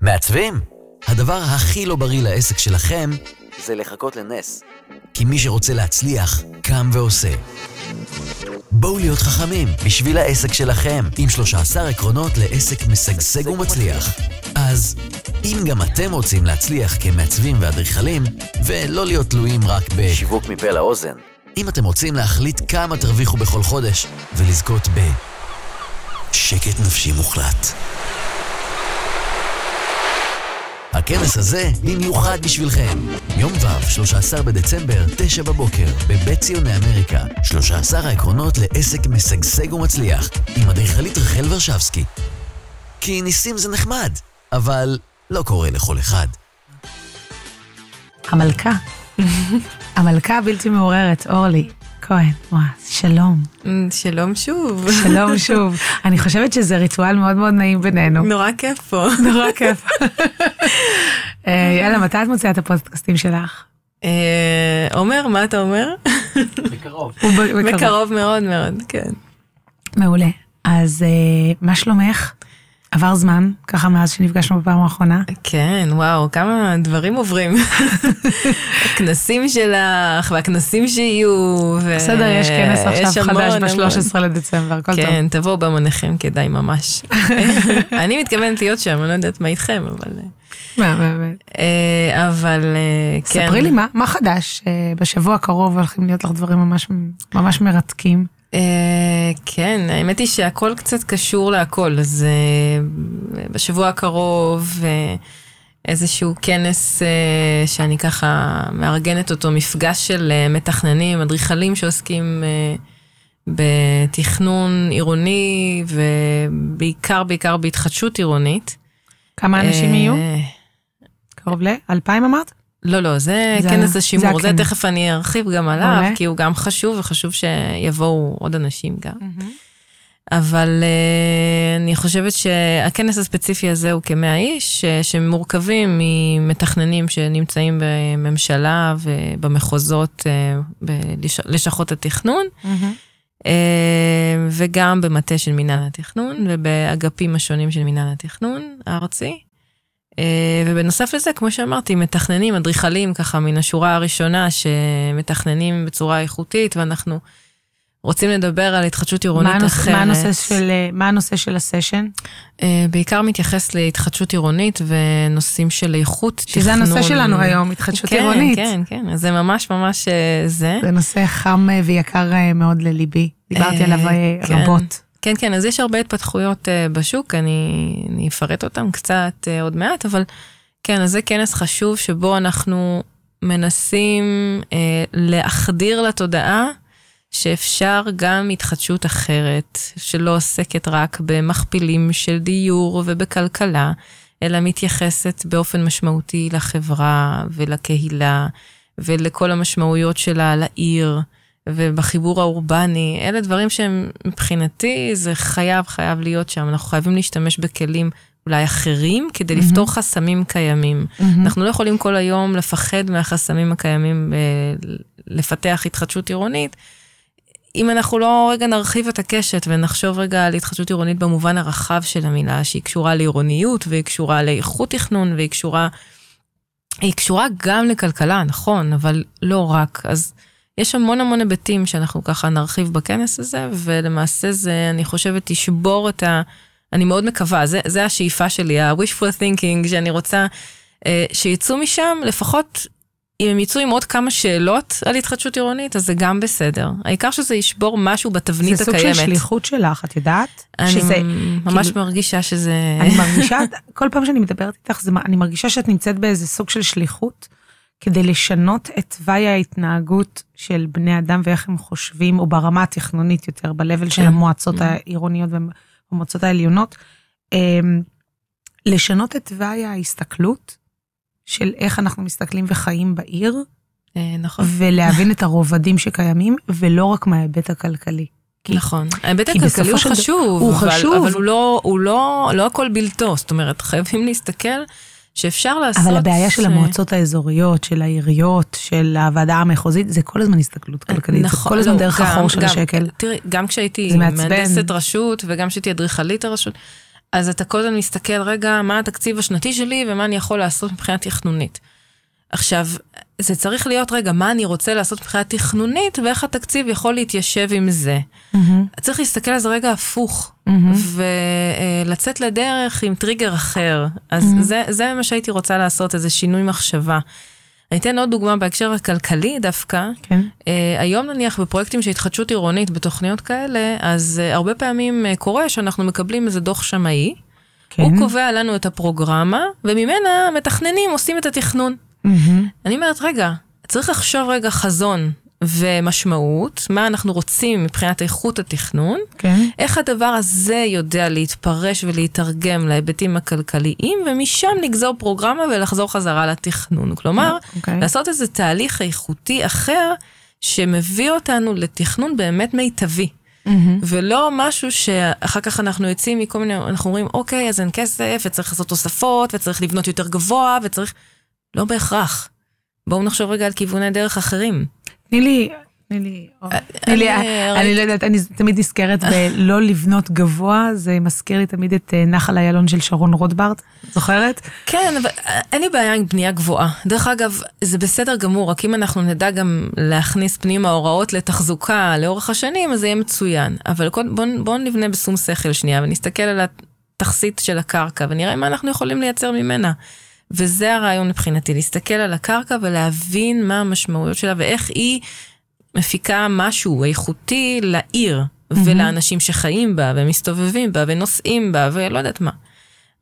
מעצבים? הדבר הכי לא בריא לעסק שלכם זה לחכות לנס. כי מי שרוצה להצליח, קם ועושה. בואו להיות חכמים בשביל העסק שלכם, עם 13 עקרונות לעסק משגשג ומצליח. אז אם גם אתם רוצים להצליח כמעצבים ואדריכלים, ולא להיות תלויים רק בשיווק מפה לאוזן, אם אתם רוצים להחליט כמה תרוויחו בכל חודש, ולזכות ב... שקט נפשי מוחלט. הכנס הזה במיוחד בשבילכם. יום ו', 13 בדצמבר, 9 בבוקר, בבית ציוני אמריקה. 13 העקרונות לעסק משגשג ומצליח, עם אדריכלית רחל ורשבסקי. כי ניסים זה נחמד, אבל לא קורה לכל אחד. המלכה. המלכה הבלתי מעוררת, אורלי כהן. וואו, שלום. שלום שוב. שלום שוב. אני חושבת שזה ריטואל מאוד מאוד נעים בינינו. נורא כיף פה. נורא כיף. אה, יאללה, מתי את מוציאה את הפודקאסטים שלך? אה, עומר, מה אתה אומר? בקרוב. בקרוב מאוד מאוד, כן. מעולה. אז אה, מה שלומך? עבר זמן, ככה מאז שנפגשנו בפעם האחרונה. כן, וואו, כמה דברים עוברים. הכנסים שלך, והכנסים שיהיו. ו- בסדר, יש כנס עכשיו חדש המון. ב-13 לדצמבר, הכל טוב. כן, תבואו במונחים, כדאי ממש. אני מתכוונת להיות שם, אני לא יודעת מה איתכם, אבל... באמת. אה, אבל אה, כן. ספרי לי מה, מה חדש אה, בשבוע הקרוב הולכים להיות לך דברים ממש מרתקים. אה, כן, האמת היא שהכל קצת קשור להכל, אז אה, בשבוע הקרוב אה, איזשהו כנס אה, שאני ככה מארגנת אותו, מפגש של אה, מתכננים, אדריכלים שעוסקים אה, בתכנון עירוני ובעיקר בעיקר בהתחדשות עירונית. כמה אנשים אה, יהיו? קרוב לאלפיים אמרת? לא, לא, זה זה- כנס זה השימור, זה הכנס. תכף אני ארחיב גם עליו, מעולה. כי הוא גם חשוב, וחשוב שיבואו עוד אנשים גם. אבל uh, אני חושבת שהכנס הספציפי הזה הוא כמאה איש, uh, שמורכבים ממתכננים שנמצאים בממשלה ובמחוזות, uh, בלשכות התכנון, uh, וגם במטה של מינהל התכנון ובאגפים השונים של מינהל התכנון הארצי. Uh, ובנוסף לזה, כמו שאמרתי, מתכננים, אדריכלים ככה מן השורה הראשונה שמתכננים בצורה איכותית, ואנחנו רוצים לדבר על התחדשות מה עירונית הנושא- אחרת. מה הנושא של, אה, מה הנושא של הסשן? אה, בעיקר מתייחס להתחדשות עירונית ונושאים של איכות תכנון. שזה הנושא שלנו היום, התחדשות כן, עירונית. כן, כן, אז זה ממש ממש אה, זה. זה נושא חם אה, ויקר אה, מאוד לליבי. דיברתי אה, עליו אה, כן. רבות. כן, כן, אז יש הרבה התפתחויות אה, בשוק, אני, אני אפרט אותם קצת אה, עוד מעט, אבל כן, אז זה כנס חשוב שבו אנחנו מנסים אה, להחדיר לתודעה שאפשר גם התחדשות אחרת, שלא עוסקת רק במכפילים של דיור ובכלכלה, אלא מתייחסת באופן משמעותי לחברה ולקהילה ולכל המשמעויות שלה לעיר. ובחיבור האורבני, אלה דברים שהם מבחינתי, זה חייב, חייב להיות שם. אנחנו חייבים להשתמש בכלים אולי אחרים כדי מהמם. לפתור חסמים קיימים. מהמם. אנחנו לא יכולים כל היום לפחד מהחסמים הקיימים, אה, לפתח התחדשות עירונית. אם אנחנו לא רגע נרחיב את הקשת ונחשוב רגע על התחדשות עירונית במובן הרחב של המילה, שהיא קשורה לעירוניות והיא קשורה לאיכות תכנון והיא קשורה, היא קשורה גם לכלכלה, נכון, אבל לא רק. אז יש המון המון היבטים שאנחנו ככה נרחיב בכנס הזה, ולמעשה זה, אני חושבת, תשבור את ה... אני מאוד מקווה, זה, זה השאיפה שלי, ה-wishful thinking, שאני רוצה אה, שיצאו משם, לפחות אם הם יצאו עם עוד כמה שאלות על התחדשות עירונית, אז זה גם בסדר. העיקר שזה ישבור משהו בתבנית זה סוג הקיימת. של שליחות שלך, את יודעת? אני שזה, ממש כאילו- מרגישה שזה... אני מרגישה, כל פעם שאני מדברת איתך, זה, אני מרגישה שאת נמצאת באיזה סוג של שליחות, כדי לשנות את תוואי ההתנהגות של בני אדם ואיך הם חושבים, או ברמה התכנונית יותר, ב-level של כן. המועצות Mm. העירוניות והמועצות העליונות, אמ, לשנות את תוואי ההסתכלות של איך אנחנו מסתכלים וחיים בעיר, אה, נכון. ולהבין את הרובדים שקיימים, ולא רק מההיבט הכלכלי. כי- נכון. ההיבט הכלכלי הוא של חשוב, הוא אבל, חשוב. אבל הוא לא, הוא לא, לא הכל בלתו. זאת אומרת, חייבים להסתכל שאפשר לעשות... אבל הבעיה של אה, המועצות האזוריות, של העיריות, של הוועדה המחוזית, זה כל הזמן הסתכלות כלכלית. זה נכון, כל הזמן לא, דרך החור של גם- השקל. תראי, גם כשהייתי זה. מהנדסת רשות וגם כשהייתי אדריכלית הרשות, אז אתה כל הזמן מסתכל, רגע, מה התקציב השנתי שלי ומה אני יכול לעשות מבחינה תכנונית. עכשיו, זה צריך להיות, רגע, מה אני רוצה לעשות מבחינה תכנונית ואיך התקציב יכול להתיישב עם זה. Mm-hmm. צריך להסתכל על זה רגע הפוך, mm-hmm. ולצאת לדרך עם טריגר אחר. אז mm-hmm. זה, זה מה שהייתי רוצה לעשות, איזה שינוי מחשבה. אני אתן עוד דוגמה בהקשר הכלכלי דווקא. כן. Uh, היום נניח בפרויקטים של התחדשות עירונית, בתוכניות כאלה, אז uh, הרבה פעמים uh, קורה שאנחנו מקבלים איזה דוח שמאי. כן. הוא קובע לנו את הפרוגרמה, וממנה מתכננים, עושים את התכנון. Mm-hmm. אני אומרת, רגע, צריך לחשוב רגע חזון ומשמעות, מה אנחנו רוצים מבחינת איכות התכנון, כן. איך הדבר הזה יודע להתפרש ולהתרגם להיבטים הכלכליים, ומשם לגזור פרוגרמה ולחזור חזרה לתכנון. כלומר, okay. אוקיי. לעשות איזה תהליך איכותי אחר, שמביא אותנו לתכנון באמת מיטבי. Mm-hmm. ולא משהו שאחר כך אנחנו יוצאים מכל מיני, אנחנו אומרים, אוקיי, אז אין כסף, וצריך לעשות תוספות, וצריך לבנות יותר גבוה, וצריך... לא בהכרח. בואו נחשוב רגע על כיווני דרך אחרים. תני לי, תני לי, אה, תני לי, אה, אני לא יודעת, אני תמיד נזכרת בלא לבנות גבוה, זה מזכיר לי תמיד את אה, נחל איילון של שרון רוטברט, זוכרת? כן, אבל אין לי בעיה עם בנייה גבוהה. דרך אגב, זה בסדר גמור, רק אם אנחנו נדע גם להכניס פנימה הוראות לתחזוקה לאורך השנים, אז זה יהיה מצוין. אבל בואו נבנה בשום שכל שנייה ונסתכל על התכסית של הקרקע ונראה מה אנחנו יכולים לייצר ממנה. וזה הרעיון מבחינתי, להסתכל על הקרקע ולהבין מה המשמעויות שלה ואיך היא מפיקה משהו איכותי לעיר mm-hmm. ולאנשים שחיים בה ומסתובבים בה ונוסעים בה ולא יודעת מה.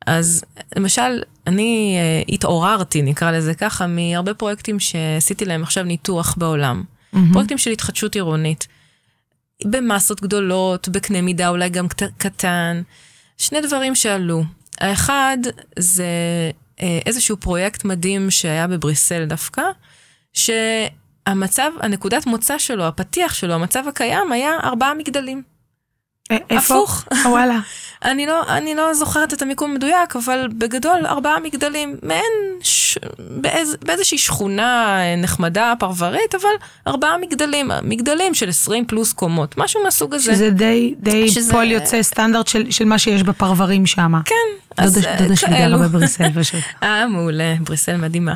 אז למשל, אני uh, התעוררתי, נקרא לזה ככה, מהרבה פרויקטים שעשיתי להם עכשיו ניתוח בעולם. Mm-hmm. פרויקטים של התחדשות עירונית. במסות גדולות, בקנה מידה אולי גם קטן. שני דברים שעלו. האחד זה איזשהו פרויקט מדהים שהיה בבריסל דווקא, שהמצב, הנקודת מוצא שלו, הפתיח שלו, המצב הקיים היה ארבעה מגדלים. איפה? הפוך. וואלה. אני לא, אני לא זוכרת את המיקום המדויק, אבל בגדול ארבעה מגדלים, מעין, ש... באיז... באיזושהי שכונה נחמדה, פרברית, אבל ארבעה מגדלים, מגדלים של 20 פלוס קומות, משהו מהסוג הזה. שזה די, די שזה... פועל יוצא סטנדרט של, של מה שיש בפרברים שם. כן. אז דודה שלי גרה בבריסל. אה, מעולה, בריסל מדהימה.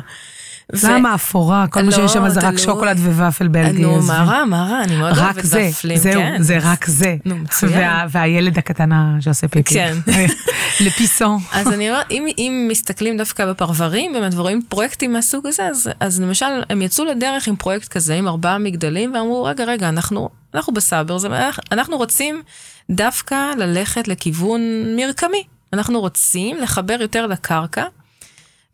למה אפורה? כל מה שיש שם זה רק שוקולד וופל בלגי. נו, מה רע, מה רע, אני מאוד אוהבת ופלים. זהו, זה רק זה. נו, מצוין. והילד הקטן שעושה פיפי. כן. לפיסון. אז אני אומרת, אם מסתכלים דווקא בפרברים, באמת רואים פרויקטים מהסוג הזה, אז למשל, הם יצאו לדרך עם פרויקט כזה, עם ארבעה מגדלים, ואמרו, רגע, רגע, אנחנו בסאבר, אנחנו רוצים דווקא ללכת לכיוון מרקמי. אנחנו רוצים לחבר יותר לקרקע.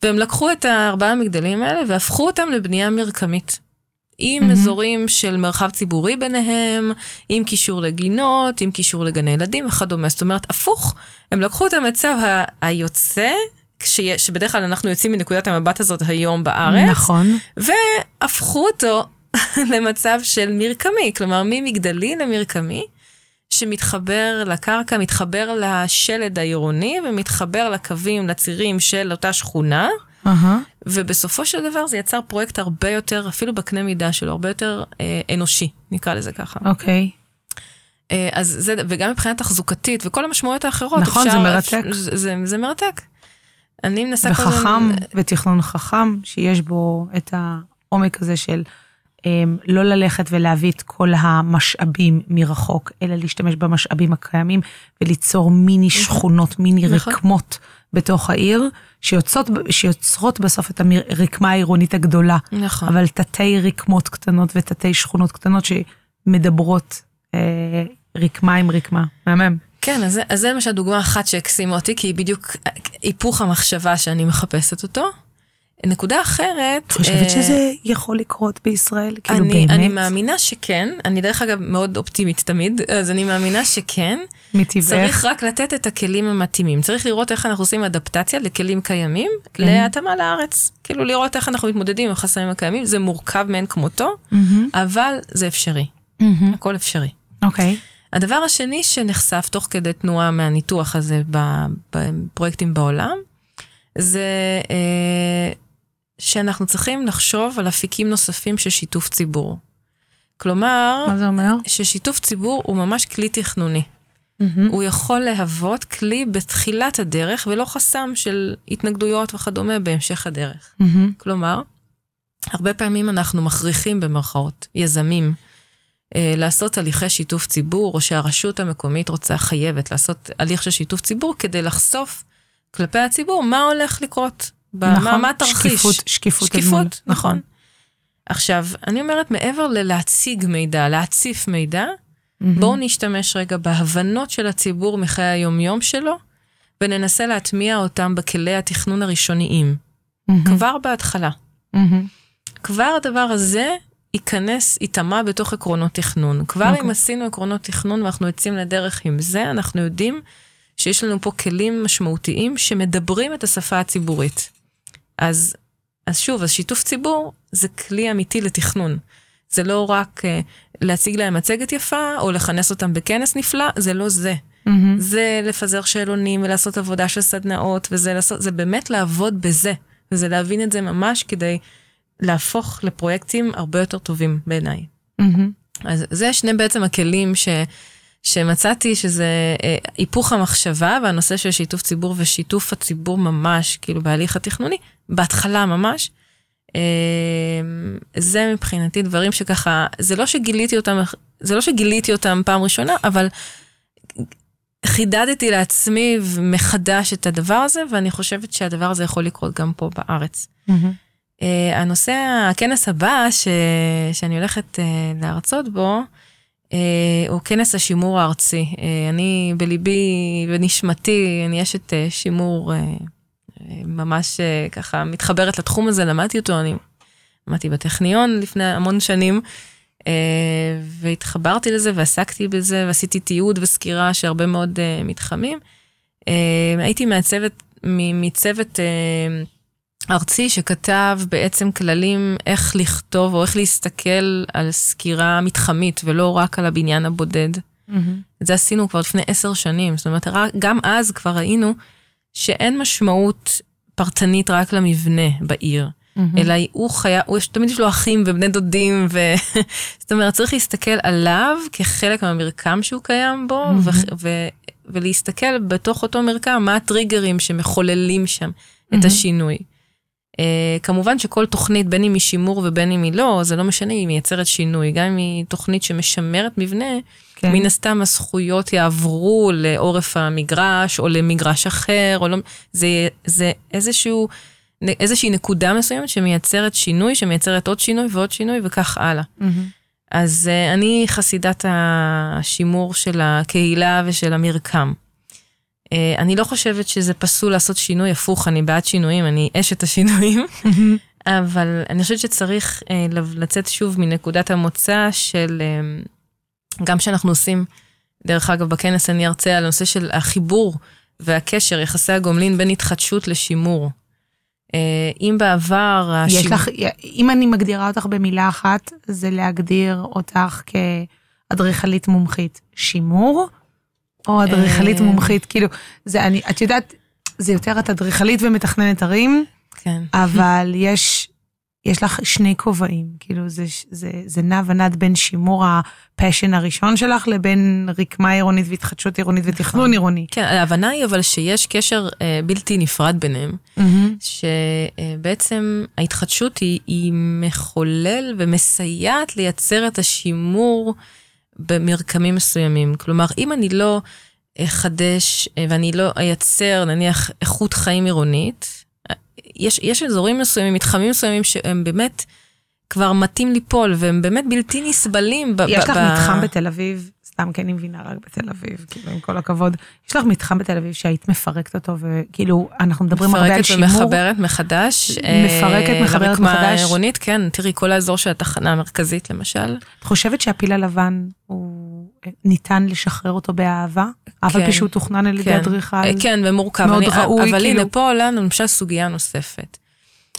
והם לקחו את הארבעה המגדלים האלה והפכו אותם לבנייה מרקמית. עם mm-hmm. אזורים של מרחב ציבורי ביניהם, עם קישור לגינות, עם קישור לגני ילדים וכדומה. זאת אומרת, הפוך, הם לקחו את המצב ה- היוצא, כשיש, שבדרך כלל אנחנו יוצאים מנקודת המבט הזאת היום בארץ, נכון, והפכו אותו למצב של מרקמי, כלומר ממגדלי למרקמי. שמתחבר לקרקע, מתחבר לשלד העירוני ומתחבר לקווים, לצירים של אותה שכונה. Uh-huh. ובסופו של דבר זה יצר פרויקט הרבה יותר, אפילו בקנה מידה שלו, הרבה יותר אה, אנושי, נקרא לזה ככה. אוקיי. Okay. אה, אז זה, וגם מבחינה תחזוקתית וכל המשמעויות האחרות. נכון, אפשר, זה מרתק. זה, זה, זה מרתק. אני מנסה וחכם, כל הזמן... ותכנון חכם, שיש בו את העומק הזה של לא ללכת ולהביא את כל המשאבים מרחוק, אלא להשתמש במשאבים הקיימים וליצור מיני נכון. שכונות, מיני נכון. רקמות בתוך העיר, שיוצאות, שיוצרות בסוף את הרקמה העירונית הגדולה. נכון. אבל תתי רקמות קטנות ותתי שכונות קטנות שמדברות אה, רקמה עם רקמה. מהמם. כן, אז, אז זה למשל דוגמה אחת שהקסימה אותי, כי היא בדיוק היפוך המחשבה שאני מחפשת אותו. נקודה אחרת... את חושבת אה, שזה יכול לקרות בישראל? כאילו אני, באמת? אני מאמינה שכן, אני דרך אגב מאוד אופטימית תמיד, אז אני מאמינה שכן. מטבעך. צריך רק לתת את הכלים המתאימים. צריך לראות איך אנחנו עושים אדפטציה לכלים קיימים, כן. להתאמה לארץ. כאילו לראות איך אנחנו מתמודדים עם החסמים הקיימים, זה מורכב מאין כמותו, mm-hmm. אבל זה אפשרי. Mm-hmm. הכל אפשרי. אוקיי. Okay. הדבר השני שנחשף תוך כדי תנועה מהניתוח הזה בפרויקטים בעולם, זה... אה, שאנחנו צריכים לחשוב על אפיקים נוספים של שיתוף ציבור. כלומר, מה זה אומר? ששיתוף ציבור הוא ממש כלי תכנוני. Mm-hmm. הוא יכול להוות כלי בתחילת הדרך ולא חסם של התנגדויות וכדומה בהמשך הדרך. Mm-hmm. כלומר, הרבה פעמים אנחנו מכריחים במרכאות יזמים אה, לעשות הליכי שיתוף ציבור, או שהרשות המקומית רוצה, חייבת לעשות הליך של שיתוף ציבור כדי לחשוף כלפי הציבור מה הולך לקרות. נכון, מה תרחיש. שקיפות, שקיפות. שקיפות, נכון. נכון. עכשיו, אני אומרת, מעבר ללהציג מידע, להציף מידע, mm-hmm. בואו נשתמש רגע בהבנות של הציבור מחיי היומיום שלו, וננסה להטמיע אותם בכלי התכנון הראשוניים. Mm-hmm. כבר בהתחלה. Mm-hmm. כבר הדבר הזה ייכנס, ייטמע בתוך עקרונות תכנון. כבר okay. אם אוקיי. עשינו עקרונות תכנון ואנחנו יוצאים לדרך עם זה, אנחנו יודעים שיש לנו פה כלים משמעותיים שמדברים את השפה הציבורית. אז, אז שוב, אז שיתוף ציבור זה כלי אמיתי לתכנון. זה לא רק uh, להציג להם מצגת יפה, או לכנס אותם בכנס נפלא, זה לא זה. Mm-hmm. זה לפזר שאלונים ולעשות עבודה של סדנאות, וזה לעשות, זה באמת לעבוד בזה. וזה להבין את זה ממש כדי להפוך לפרויקטים הרבה יותר טובים בעיניי. Mm-hmm. אז זה שני בעצם הכלים ש, שמצאתי שזה אה, היפוך המחשבה והנושא של שיתוף ציבור ושיתוף הציבור ממש, כאילו בהליך התכנוני, בהתחלה ממש. אה, זה מבחינתי דברים שככה, זה לא שגיליתי אותם, זה לא שגיליתי אותם פעם ראשונה, אבל חידדתי לעצמי מחדש את הדבר הזה, ואני חושבת שהדבר הזה יכול לקרות גם פה בארץ. Mm-hmm. הנושא, הכנס הבא ש, שאני הולכת להרצות בו, הוא כנס השימור הארצי. Uh, אני בליבי ונשמתי, אני אשת uh, שימור ממש ככה מתחברת לתחום הזה, למדתי אותו, אני למדתי בטכניון לפני המון שנים, והתחברתי לזה ועסקתי בזה ועשיתי תיעוד וסקירה של הרבה מאוד מתחמים. הייתי מהצוות, מצוות... ארצי שכתב בעצם כללים איך לכתוב או איך להסתכל על סקירה מתחמית ולא רק על הבניין הבודד. Mm-hmm. את זה עשינו כבר לפני עשר שנים, זאת אומרת, גם אז כבר ראינו שאין משמעות פרטנית רק למבנה בעיר, mm-hmm. אלא הוא חיה, הוא, תמיד יש לו אחים ובני דודים, ו... זאת אומרת, צריך להסתכל עליו כחלק מהמרקם שהוא קיים בו, mm-hmm. ו... ו... ולהסתכל בתוך אותו מרקם מה הטריגרים שמחוללים שם mm-hmm. את השינוי. Uh, כמובן שכל תוכנית, בין אם היא שימור ובין אם היא לא, זה לא משנה, היא מייצרת שינוי. גם אם היא תוכנית שמשמרת מבנה, כן. מן הסתם הזכויות יעברו לעורף המגרש, או למגרש אחר, או לא... זה, זה איזשהו, איזושהי נקודה מסוימת שמייצרת שינוי, שמייצרת עוד שינוי ועוד שינוי, וכך הלאה. Mm-hmm. אז uh, אני חסידת השימור של הקהילה ושל המרקם. אה, אני לא חושבת שזה פסול לעשות שינוי, הפוך, אני בעד שינויים, אני אשת השינויים, אבל אני חושבת שצריך אה, לצאת שוב מנקודת המוצא של, אה, גם כשאנחנו עושים, דרך אגב, בכנס אני ארצה על הנושא של החיבור והקשר, יחסי הגומלין בין התחדשות לשימור. אם בעבר... יש השימור... לך, אם אני מגדירה אותך במילה אחת, זה להגדיר אותך כאדריכלית מומחית שימור, או אדריכלית אה, מומחית, כאילו, זה אני, את יודעת, זה יותר את אדריכלית ומתכננת ערים, כן. אבל יש, יש לך שני כובעים, כאילו זה, זה, זה נע ונד בין שימור הפשן הראשון שלך לבין רקמה עירונית והתחדשות עירונית ותכנון נכון. עירוני. כן, ההבנה היא אבל שיש קשר אה, בלתי נפרד ביניהם, mm-hmm. שבעצם ההתחדשות היא, היא מחולל ומסייעת לייצר את השימור. במרקמים מסוימים. כלומר, אם אני לא אחדש אה, ואני לא אייצר, נניח, איכות חיים עירונית, אה, יש, יש אזורים מסוימים, מתחמים מסוימים שהם באמת כבר מטים ליפול, והם באמת בלתי נסבלים. יש לך מתחם בתל אביב סתם כי אני מבינה רק בתל אביב, כאילו, עם כל הכבוד. יש לך מתחם בתל אביב שהיית מפרקת אותו, וכאילו, אנחנו מדברים הרבה על שימור. מפרקת ומחברת מחדש. מפרקת, אה, מחברת מחדש. לרקמה עירונית, כן. תראי, כל האזור של התחנה המרכזית, למשל. את חושבת שהפיל הלבן הוא ניתן לשחרר אותו באהבה? אף על פי שהוא תוכנן על ידי כן. אדריכל. אה, כן, ומורכב. מאוד ראוי, אבל כאילו... הנה, פה עולה למשל סוגיה נוספת.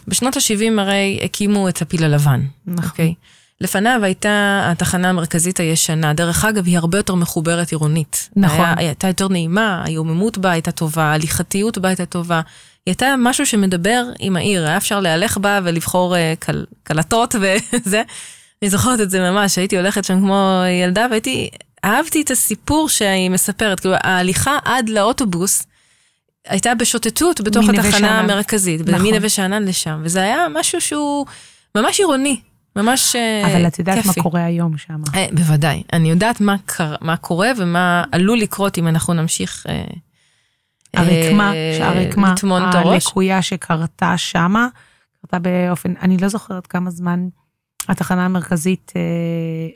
בשנות ה-70 הרי הקימו את הפיל הלבן. נכון. Okay? לפניו הייתה התחנה המרכזית הישנה. דרך אגב, היא הרבה יותר מחוברת עירונית. נכון. היה, הייתה יותר נעימה, היוממות בה הייתה טובה, ההליכתיות בה הייתה טובה. היא הייתה משהו שמדבר עם העיר, היה אפשר להלך בה ולבחור uh, קל, קלטות וזה. אני זוכרת את זה ממש, הייתי הולכת שם כמו ילדה והייתי, אהבתי את הסיפור שהיא מספרת, כאילו ההליכה עד לאוטובוס הייתה בשוטטות בתוך התחנה המרכזית, נכון. מנווה שאנן לשם, וזה היה משהו שהוא ממש עירוני, ממש כיפי. אבל את יודעת כיפי. מה קורה היום שם. אה, בוודאי, אני יודעת מה, קר, מה קורה ומה עלול לקרות אם אנחנו נמשיך... אה, הרקמה, אה, שהרקמה, הלקויה שקרתה שמה, קרתה באופן, אני לא זוכרת כמה זמן התחנה המרכזית אה,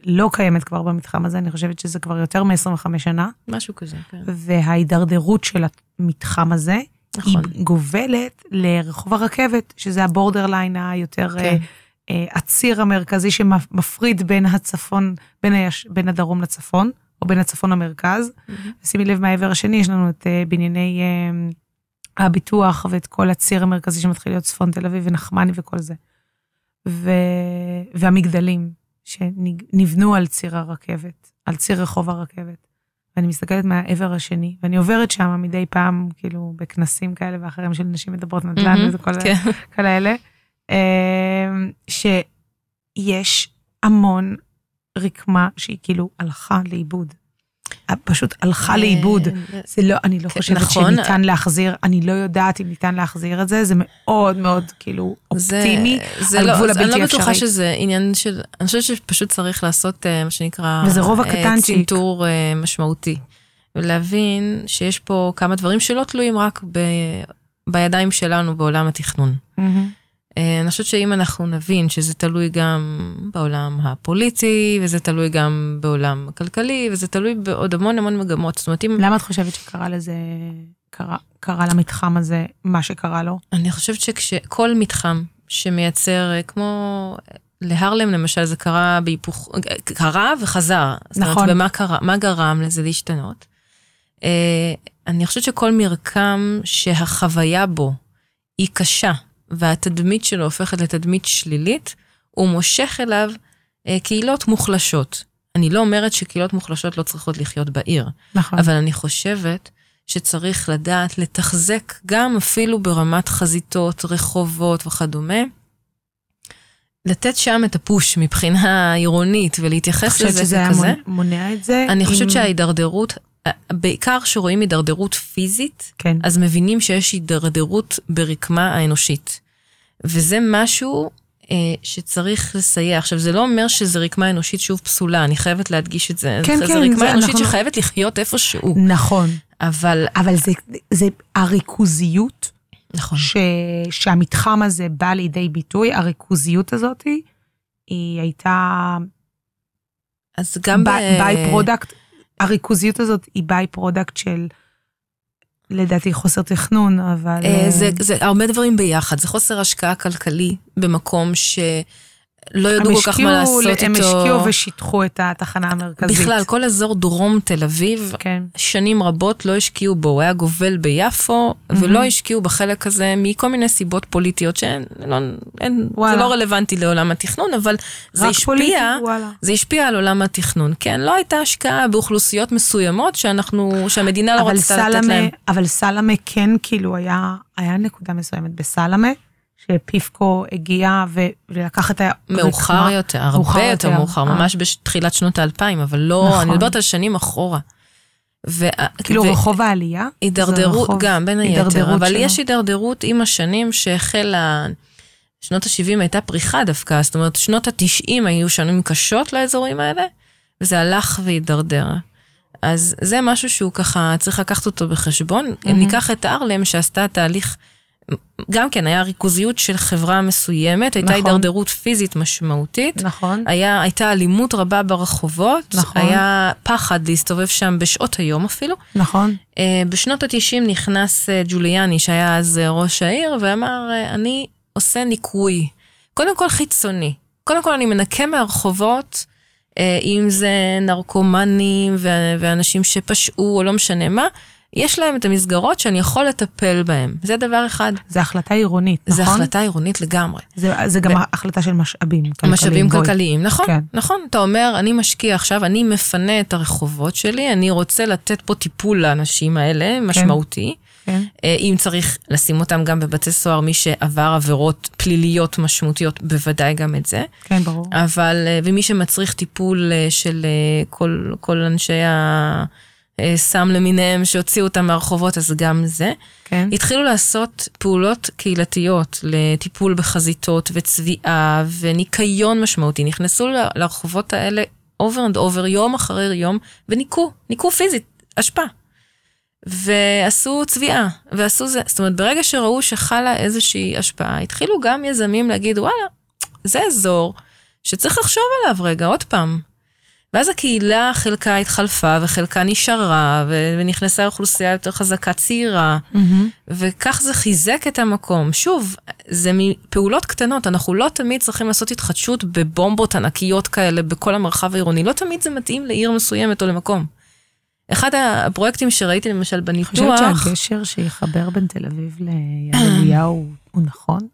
לא קיימת כבר במתחם הזה, אני חושבת שזה כבר יותר מ-25 שנה. משהו כזה, כן. וההידרדרות של המתחם הזה, נכון. היא גובלת לרחוב הרכבת, שזה הבורדרליין היותר, כן. אה, אה, הציר המרכזי שמפריד בין הצפון, בין, היש, בין הדרום לצפון, או בין הצפון למרכז. Mm-hmm. שימי לב מהעבר השני, יש לנו את אה, בנייני אה, הביטוח ואת כל הציר המרכזי שמתחיל להיות צפון תל אביב ונחמני וכל זה. ו... והמגדלים שנבנו על ציר הרכבת, על ציר רחוב הרכבת. ואני מסתכלת מהעבר השני, ואני עוברת שם מדי פעם, כאילו, בכנסים כאלה ואחרים של נשים מדברות נדל"ן mm-hmm, וזה כל כן. כאלה, אמ, שיש המון רקמה שהיא כאילו הלכה לאיבוד. פשוט הלכה אה, לאיבוד. זה לא, אני לא כן, חושבת נכון. שניתן להחזיר, אני לא יודעת אם ניתן להחזיר את זה, זה מאוד מאוד כאילו אופטימי, זה, על לא, גבול הבלתי אפשרי. אני לא בטוחה שזה עניין של, אני חושבת שפשוט צריך לעשות אה, מה שנקרא, וזה רוב אה, הקטנצ'יק. צנתור משמעותי. ולהבין שיש פה כמה דברים שלא תלויים רק ב, בידיים שלנו בעולם התכנון. Mm-hmm. אה, אני חושבת שאם אנחנו נבין שזה תלוי גם בעולם הפוליטי, וזה תלוי גם בעולם הכלכלי, וזה תלוי בעוד המון המון מגמות. זאת אומרת, אם... למה את חושבת שקרה לזה, קרה, קרה למתחם הזה מה שקרה לו? אני חושבת שכל מתחם שמייצר, אה, כמו להרלם למשל, זה קרה בהיפוך, קרה וחזר. נכון. זאת אומרת, ומה קרה, מה גרם לזה להשתנות? אה, אני חושבת שכל מרקם שהחוויה בו היא קשה, והתדמית שלו הופכת לתדמית שלילית, הוא מושך אליו אה, קהילות מוחלשות. אני לא אומרת שקהילות מוחלשות לא צריכות לחיות בעיר, נכון. אבל אני חושבת שצריך לדעת לתחזק גם אפילו ברמת חזיתות, רחובות וכדומה, לתת שם את הפוש מבחינה עירונית ולהתייחס לזה ככזה. אני חושבת שזה היה מונע את זה? אני עם... חושבת שההידרדרות בעיקר כשרואים הידרדרות פיזית, כן. אז מבינים שיש הידרדרות ברקמה האנושית. וזה משהו אה, שצריך לסייע. עכשיו, זה לא אומר שזו רקמה אנושית שוב פסולה, אני חייבת להדגיש את זה. כן, זה, כן. זו רקמה זה, אנושית אנחנו... שחייבת לחיות איפשהו. נכון. אבל... אבל זה, זה הריכוזיות, נכון. ש, שהמתחם הזה בא לידי ביטוי, הריכוזיות הזאת, היא הייתה... אז גם ב... by-product הריכוזיות הזאת היא by-product של, לדעתי, חוסר תכנון, אבל... אה, זה, זה הרבה דברים ביחד, זה חוסר השקעה כלכלי במקום ש... לא ידעו כל כך מה לעשות איתו. הם השקיעו ושיטחו את התחנה המרכזית. בכלל, כל אזור דרום תל אביב, כן. שנים רבות לא השקיעו בו, הוא היה גובל ביפו, mm-hmm. ולא השקיעו בחלק הזה מכל מיני סיבות פוליטיות שהן, לא, אין, זה לא רלוונטי לעולם התכנון, אבל זה השפיע, פוליטי, זה השפיע על עולם התכנון. כן, לא הייתה השקעה באוכלוסיות מסוימות שאנחנו, שהמדינה לא רצתה לתת להם. אבל סלמה כן, כאילו, היה, היה נקודה מסוימת בסלמה. שפיפקו הגיע ולקח את ה... מאוחר יותר, הרבה מאוחר יותר מאוחר, אה. ממש בתחילת שנות האלפיים, אבל לא, נכון. אני מדברת על שנים אחורה. ו... כאילו ו... רחוב העלייה? הידרדרות, גם, בין היתר, אבל שלו. יש הידרדרות עם השנים שהחלה, שנות ה-70 הייתה פריחה דווקא, זאת אומרת, שנות ה-90 היו שנים קשות לאזורים האלה, וזה הלך והידרדר. אז זה משהו שהוא ככה, צריך לקחת אותו בחשבון. Mm-hmm. אם ניקח את ארלם, שעשתה תהליך גם כן, היה ריכוזיות של חברה מסוימת, הייתה נכון. הידרדרות פיזית משמעותית. נכון. היה, הייתה אלימות רבה ברחובות. נכון. היה פחד להסתובב שם בשעות היום אפילו. נכון. Uh, בשנות ה-90 נכנס uh, ג'וליאני, שהיה אז uh, ראש העיר, ואמר, אני עושה ניקוי. קודם כל חיצוני. קודם כל אני מנקה מהרחובות, uh, אם זה נרקומנים ואנשים שפשעו או לא משנה מה. יש להם את המסגרות שאני יכול לטפל בהם. זה דבר אחד. זה החלטה עירונית, נכון? זה החלטה עירונית לגמרי. זה, זה גם ו... החלטה של משאבים כלכליים. משאבים בוי. כלכליים, נכון, כן. נכון. אתה אומר, אני משקיע עכשיו, אני מפנה את הרחובות שלי, אני רוצה לתת פה טיפול לאנשים האלה, כן. משמעותי. כן. אה, אם צריך לשים אותם גם בבתי סוהר, מי שעבר עבירות פליליות משמעותיות, בוודאי גם את זה. כן, ברור. אבל, אה, ומי שמצריך טיפול אה, של כל, כל אנשי הסם למיניהם שהוציאו אותם מהרחובות, אז גם זה. כן. התחילו לעשות פעולות קהילתיות לטיפול בחזיתות וצביעה וניקיון משמעותי. נכנסו לרחובות האלה over and over, יום אחרי יום, וניקו, ניקו פיזית, אשפה. ועשו צביעה, ועשו זה. זאת אומרת, ברגע שראו שחלה איזושהי השפעה, התחילו גם יזמים להגיד, וואלה, זה אזור שצריך לחשוב עליו רגע, עוד פעם. ואז הקהילה חלקה התחלפה וחלקה נשארה, ונכנסה אוכלוסייה יותר חזקה צעירה, מהמם. וכך זה חיזק את המקום. שוב, זה מפעולות קטנות, אנחנו לא תמיד צריכים לעשות התחדשות בבומבות ענקיות כאלה בכל המרחב העירוני, לא תמיד זה מתאים לעיר מסוימת או למקום. אחד הפרויקטים שראיתי למשל אני חושבת בניתוח, שהגשר שיחבר בין תל אביב ליד אליהו הוא נכון.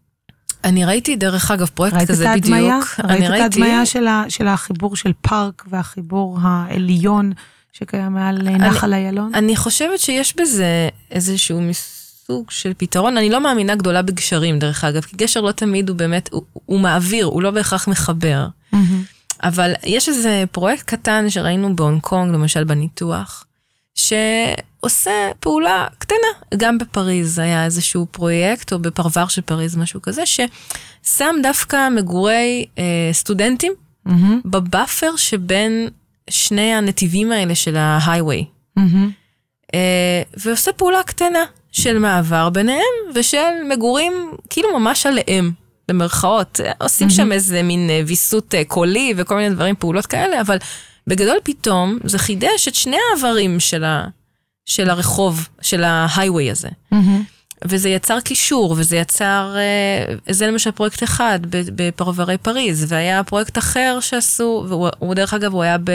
אני ראיתי דרך אגב פרויקט ראית את כזה? בדיוק. ראית אני את ההדמיה של ה- של החיבור של פארק והחיבור העליון שקיים מעל נחל איילון? אני חושבת שיש בזה איזשהו מסוג של פתרון. אני לא מאמינה גדולה בגשרים, דרך אגב, כי גשר לא תמיד הוא באמת, הוא, הוא מעביר, הוא לא בהכרח מחבר. מהמם. אבל יש איזה פרויקט קטן שראינו בהונג קונג, למשל בניתוח, שעושה פעולה קטנה. גם בפריז היה איזשהו פרויקט, או בפרבר של פריז, משהו כזה, ששם דווקא מגורי אה, סטודנטים מהמם. בבאפר שבין שני הנתיבים האלה של ההייווי. מהמם. אה, ועושה פעולה קטנה של מעבר ביניהם ושל מגורים כאילו ממש עליהם, במרכאות. עושים שם איזה מין אה, ויסות אה, קולי וכל מיני דברים, פעולות כאלה, אבל בגדול פתאום זה חידש את שני העברים של, ה, של הרחוב, של ההייווי הזה. מהמם. וזה יצר קישור, וזה יצר, אה, זה למשל פרויקט אחד בפרברי פריז, והיה פרויקט אחר שעשו, והוא הוא, דרך אגב, הוא היה ב,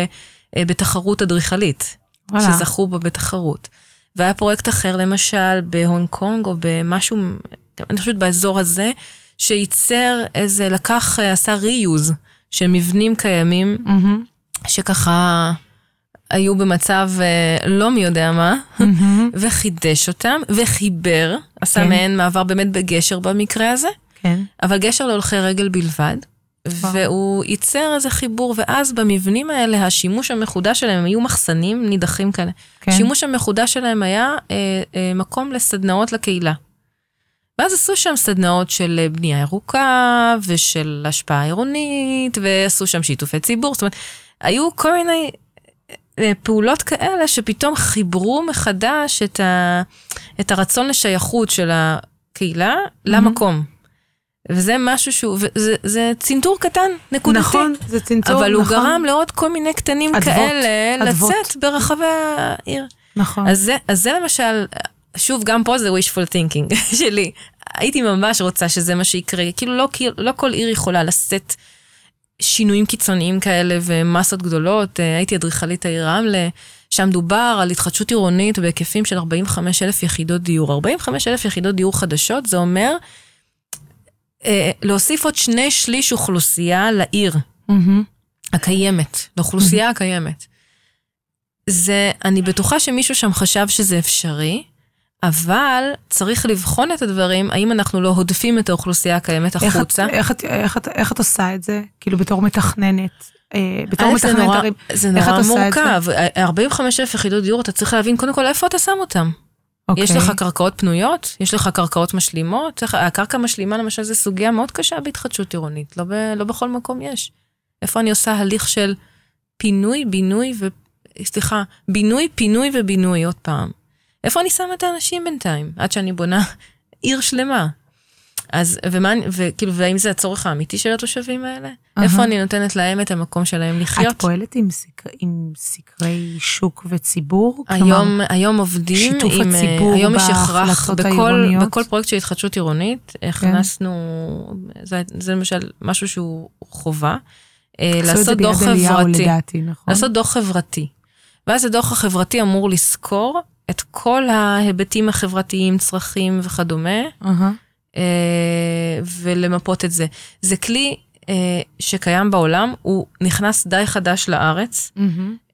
אה, בתחרות אדריכלית. וואלה. שזכו בו בתחרות. והיה פרויקט אחר, למשל, בהונג קונג, או במשהו, אני חושבת באזור הזה, שייצר איזה, לקח, אה, עשה reuse של מבנים קיימים, מהמם. שככה היו במצב אה, לא מי יודע מה. וחידש אותם, וחיבר, עשה כן. מעין מעבר באמת בגשר במקרה הזה, כן. אבל גשר להולכי רגל בלבד. וואו. והוא ייצר איזה חיבור, ואז במבנים האלה, השימוש המחודש שלהם, היו מחסנים נידחים כאלה. כן. השימוש המחודש שלהם היה אה, אה, מקום לסדנאות לקהילה. ואז עשו שם סדנאות של אה, בנייה ירוקה, ושל השפעה עירונית, ועשו שם שיתופי ציבור, זאת אומרת, היו כל מיני פעולות כאלה שפתאום חיברו מחדש את, ה, את הרצון לשייכות של הקהילה למקום. וזה משהו שהוא, זה, זה צנתור קטן, נקודתי. נכון, זה צנתור, אבל הוא נכון. גרם לעוד כל מיני קטנים אדוות, כאלה אדוות. לצאת ברחבי העיר. נכון. אז זה, אז זה למשל, שוב, גם פה זה wishful thinking שלי. הייתי ממש רוצה שזה מה שיקרה, כאילו לא, לא כל עיר יכולה לשאת שינויים קיצוניים כאלה ומסות גדולות. אה, הייתי אדריכלית העיר רמלה, שם דובר על התחדשות עירונית בהיקפים של 45 אלף יחידות דיור. 45 אלף יחידות דיור חדשות, זה אומר אה, להוסיף עוד שני שליש אוכלוסייה לעיר. מהמם. הקיימת, לאוכלוסייה הקיימת. זה, אני בטוחה שמישהו שם חשב שזה אפשרי, אבל צריך לבחון את הדברים, האם אנחנו לא הודפים את האוכלוסייה הקיימת איך את- החוצה. איך את- איך את- איך את עושה את זה? כאילו בתור מתכננת. אה, בתור א', זה מתכננת נורא- ערים. זה את נורא את זה? מורכב. 45 אלף יחידות דיור, אתה צריך להבין קודם כל איפה אתה שם אותם. יש אוקיי. לך קרקעות פנויות, יש לך קרקעות משלימות. הקרקע משלימה למשל זו סוגיה מאוד קשה בהתחדשות עירונית, לא, ב, לא בכל מקום יש. איפה אני עושה הליך של פינוי, בינוי ו... סליחה, בינוי, פינוי ובינוי עוד פעם. איפה אני שמה את האנשים בינתיים, עד שאני בונה עיר שלמה. אז, ומה, וכאילו, והאם זה הצורך האמיתי של התושבים האלה? איפה אני נותנת להם את המקום שלהם לחיות? את פועלת עם, סק... עם סקרי שוק וציבור? היום, היום עובדים שיתוף עם, אה, הציבור היום יש הכרח, בכל, העירוניות? כן. בכל פרויקט של התחדשות עירונית, הכנסנו, זה, זה למשל משהו שהוא חובה, אה, לעשות דוח חברתי, לדעתי, נכון? לעשות דוח חברתי. ואז הדוח החברתי אמור לסקור את כל ההיבטים החברתיים, צרכים וכדומה. אה, ולמפות את זה. זה כלי אה, שקיים בעולם, הוא נכנס די חדש לארץ.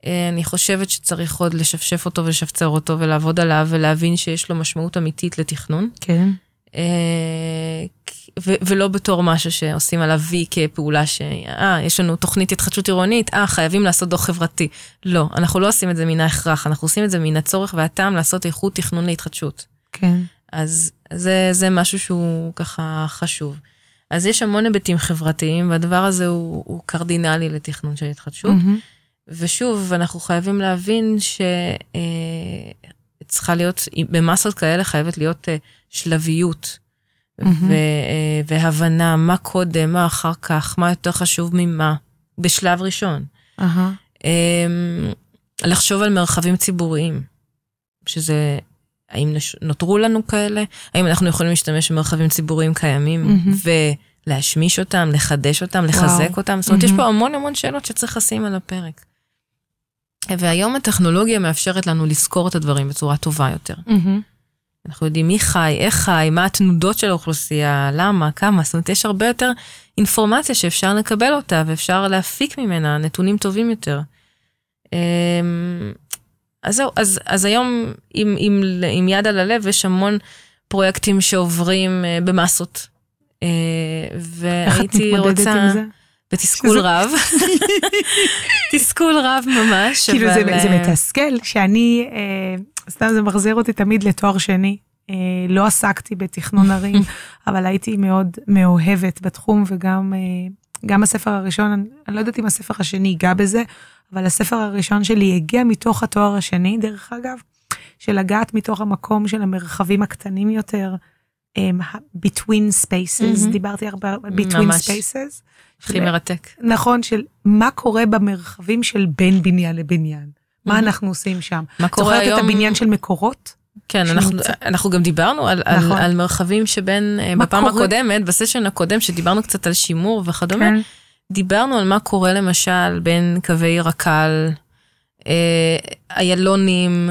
אה, אני חושבת שצריך עוד לשפשף אותו ולשפצר אותו ולעבוד עליו ולהבין שיש לו משמעות אמיתית לתכנון. כן. ו- ולא בתור משהו שעושים עליו וי כפעולה ש... אה, יש לנו תוכנית התחדשות עירונית, אה, חייבים לעשות דוח חברתי. לא, אנחנו לא עושים את זה מן ההכרח, אנחנו עושים את זה מן הצורך והטעם לעשות איכות תכנון להתחדשות. כן. אז זה, זה משהו שהוא ככה חשוב. אז יש המון היבטים חברתיים, והדבר הזה הוא, הוא קרדינלי לתכנון של התחדשות. Mm-hmm. ושוב, אנחנו חייבים להבין שצריכה אה, להיות, במסות כאלה חייבת להיות אה, שלביות. Mm-hmm. ו, אה, והבנה מה קודם, מה אחר כך, מה יותר חשוב ממה, בשלב ראשון. Uh-huh. לחשוב על מרחבים ציבוריים, שזה האם נותרו לנו כאלה? האם אנחנו יכולים להשתמש במרחבים ציבוריים קיימים mm-hmm. ולהשמיש אותם, לחדש אותם, לחזק וואו. אותם? זאת אומרת, mm-hmm. יש פה המון המון שאלות שצריך לשים על הפרק. והיום הטכנולוגיה מאפשרת לנו לזכור את הדברים בצורה טובה יותר. Mm-hmm. אנחנו יודעים מי חי, איך חי, מה התנודות של האוכלוסייה, למה, כמה, זאת אומרת, יש הרבה יותר אינפורמציה שאפשר לקבל אותה ואפשר להפיק ממנה נתונים טובים יותר. אמ, אז זהו, אז, אז היום עם, עם, עם יד על הלב יש המון פרויקטים שעוברים uh, במסות. Uh, והייתי רוצה... בתסכול רב. תסכול רב ממש, כאילו אבל... זה, זה אה, מתסכל שאני, אה, סתם זה מחזיר אותי תמיד לתואר שני. אה, לא עסקתי בתכנון ערים, אבל הייתי מאוד מאוהבת בתחום וגם אה, גם הספר הראשון, אני, אני לא יודעת אם הספר השני ייגע בזה, אבל הספר הראשון שלי הגיע מתוך התואר השני, דרך אגב, של לגעת מתוך המקום של המרחבים הקטנים יותר, um, between spaces, mm-hmm. דיברתי הרבה between ממש. spaces. הכי מרתק. נכון, של מה קורה במרחבים של בין בניין לבניין. מה אנחנו עושים שם? מה קורה היום? זוכרת את הבניין של מקורות? כן, אנחנו, אנחנו גם דיברנו על, נכון. על, על מרחבים שבין, אה, בפעם קורה? הקודמת, בסשן הקודם, שדיברנו קצת על שימור וכדומה, כן. דיברנו על מה קורה למשל בין קווי רק"ל, אה, איילונים,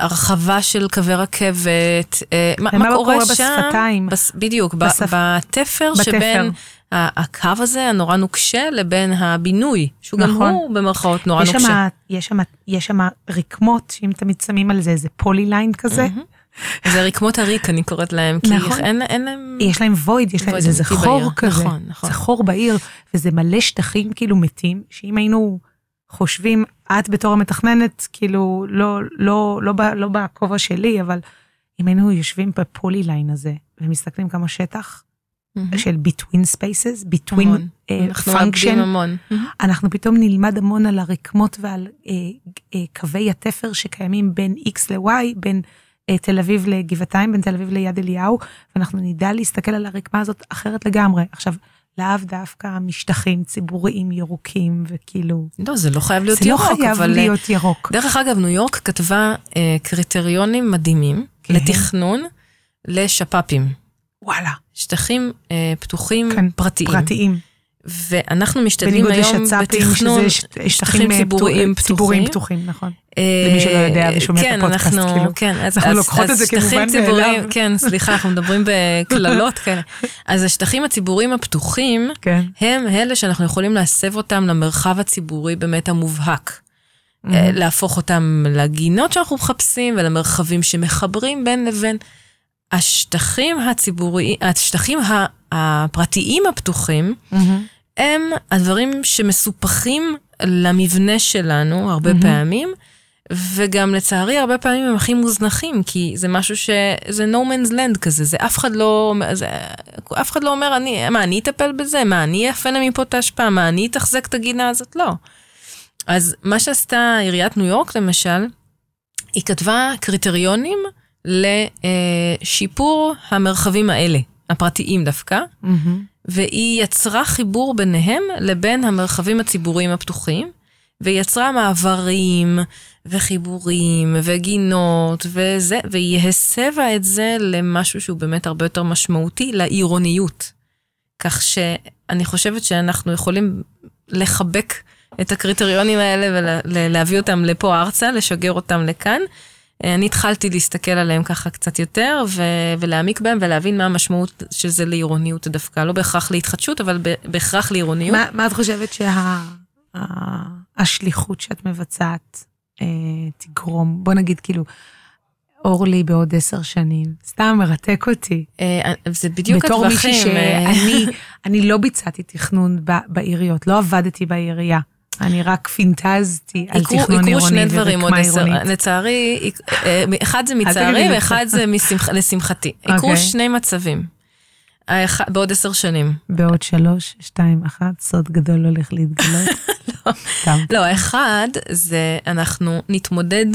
הרחבה של קווי רכבת, אה, מה, מה קורה, קורה שם? בשפתיים. בס, בדיוק, בשפ... בתפר, בתפר שבין הקו הזה, הנורא נוקשה, לבין הבינוי, שהוא נכון. גם הוא במרכאות נורא יש נוקשה. שמה, יש שם, יש שם רקמות, שאם תמיד שמים על זה, זה polyline כזה. Mm-hmm. זה רקמות הריק, אני קוראת להם, כי נכון. אין, אין להם... יש להם void, יש להם, זה, זה חור בעיר. כזה. נכון, נכון. זה חור בעיר, וזה מלא שטחים כאילו מתים, שאם היינו חושבים, את בתור המתכננת, כאילו, לא, לא, לא, לא, לא בכובע שלי, אבל אם היינו יושבים ב polyline הזה, ומסתכלים כמה שטח, mm-hmm. של between spaces, between המון. Uh, אנחנו function. המון. Mm-hmm. אנחנו פתאום נלמד המון על הרקמות ועל uh, uh, קווי התפר שקיימים בין X ל-Y, בין uh, תל אביב לגבעתיים, בין תל אביב ליד אליהו, ואנחנו נדע להסתכל על הרקמה הזאת אחרת לגמרי. עכשיו, לאו דווקא משטחים ציבוריים ירוקים וכאילו... לא, זה לא חייב להיות ירוק, אבל... זה לא חייב להיות ירוק. דרך אגב, ניו יורק כתבה אה, קריטריונים מדהימים כן. לתכנון לשפ"פים. וואלה. שטחים אה, פתוחים כן, פרטיים. פרטיים. ואנחנו משתדלים היום בתכנון שטחים ציבוריים פתוחים. ציבוריים פתוחים, נכון. אה, למי שלא יודע ושומע כן, את הפודקאסט, אנחנו, כאילו. כן, אז, אנחנו לוקחות את זה כמובן מאליו. כן, סליחה, אנחנו מדברים בקללות כאלה. אז השטחים הציבוריים הפתוחים, כן. הם אלה שאנחנו יכולים להסב אותם למרחב הציבורי באמת המובהק. אה, להפוך אותם לגינות שאנחנו מחפשים ולמרחבים שמחברים בין לבין. השטחים הציבוריים, השטחים הפרטיים הפתוחים, mm-hmm. הם הדברים שמסופחים למבנה שלנו הרבה mm-hmm. פעמים, וגם לצערי הרבה פעמים הם הכי מוזנחים, כי זה משהו שזה no man's land כזה, זה אף אחד לא, זה, אף אחד לא אומר, אני, מה, אני אטפל בזה? מה, אני אפנה מפה את ההשפעה? מה, אני אתחזק את הגינה הזאת? לא. אז מה שעשתה עיריית ניו יורק למשל, היא כתבה קריטריונים לשיפור המרחבים האלה, הפרטיים דווקא, mm-hmm. והיא יצרה חיבור ביניהם לבין המרחבים הציבוריים הפתוחים, ויצרה מעברים וחיבורים וגינות וזה, והיא הסבה את זה למשהו שהוא באמת הרבה יותר משמעותי, לעירוניות. כך שאני חושבת שאנחנו יכולים לחבק את הקריטריונים האלה ולהביא אותם לפה ארצה, לשגר אותם לכאן. אה, אני התחלתי להסתכל עליהם ככה קצת יותר, ו- ולהעמיק בהם ולהבין מה המשמעות של זה לעירוניות דווקא. לא בהכרח להתחדשות, אבל בהכרח לעירוניות. מה, מה את חושבת שה... השליחות שאת מבצעת אה, תגרום, בוא נגיד כאילו, אורלי בעוד עשר שנים, סתם מרתק אותי. אה, זה בדיוק בתור הטווחים. מישהי אה, שאני אני לא ביצעתי תכנון בעיריות, לא עבדתי בעירייה. אני רק פינטזתי על יקרו- תכנון יקרו עירוני שני דברים עוד ורקמה עשר, עירונית. לצערי, אה, אחד זה מצערי. ואחד זה לשמחתי. יקרו אוקיי. שני מצבים. בעוד עשר שנים. בעוד שלוש, שתיים, אחת, סוד גדול הולך להתגלות. לא, האחד זה אנחנו נתמודד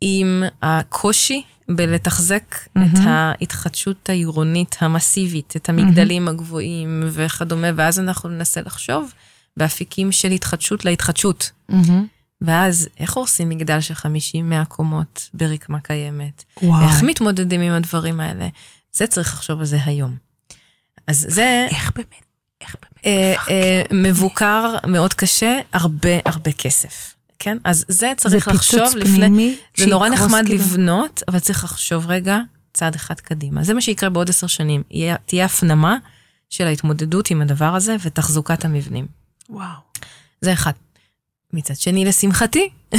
עם הקושי בלתחזק את. ההתחדשות העירונית המסיבית, את המגדלים הגבוהים וכדומה, ואז אנחנו ננסה לחשוב באפיקים של התחדשות להתחדשות. מהמם. ואז איך הורסים מגדל של 50-100 קומות ברקמה קיימת? וואו. איך מתמודדים עם הדברים האלה? זה צריך לחשוב על זה היום. אז זה איך באמת, איך באמת. אה. אה, מבוקר, מאוד קשה, הרבה הרבה כסף. כן? אז זה זה צריך לחשוב פיצוץ לפני... פנימי. זה נורא נחמד כאילו. לבנות, אבל צריך לחשוב רגע צעד אחד קדימה. זה מה שיקרה בעוד עשר שנים. יהיה- תהיה הפנמה של ההתמודדות עם הדבר הזה ותחזוקת המבנים. וואו. זה אחד. מצד שני, לשמחתי,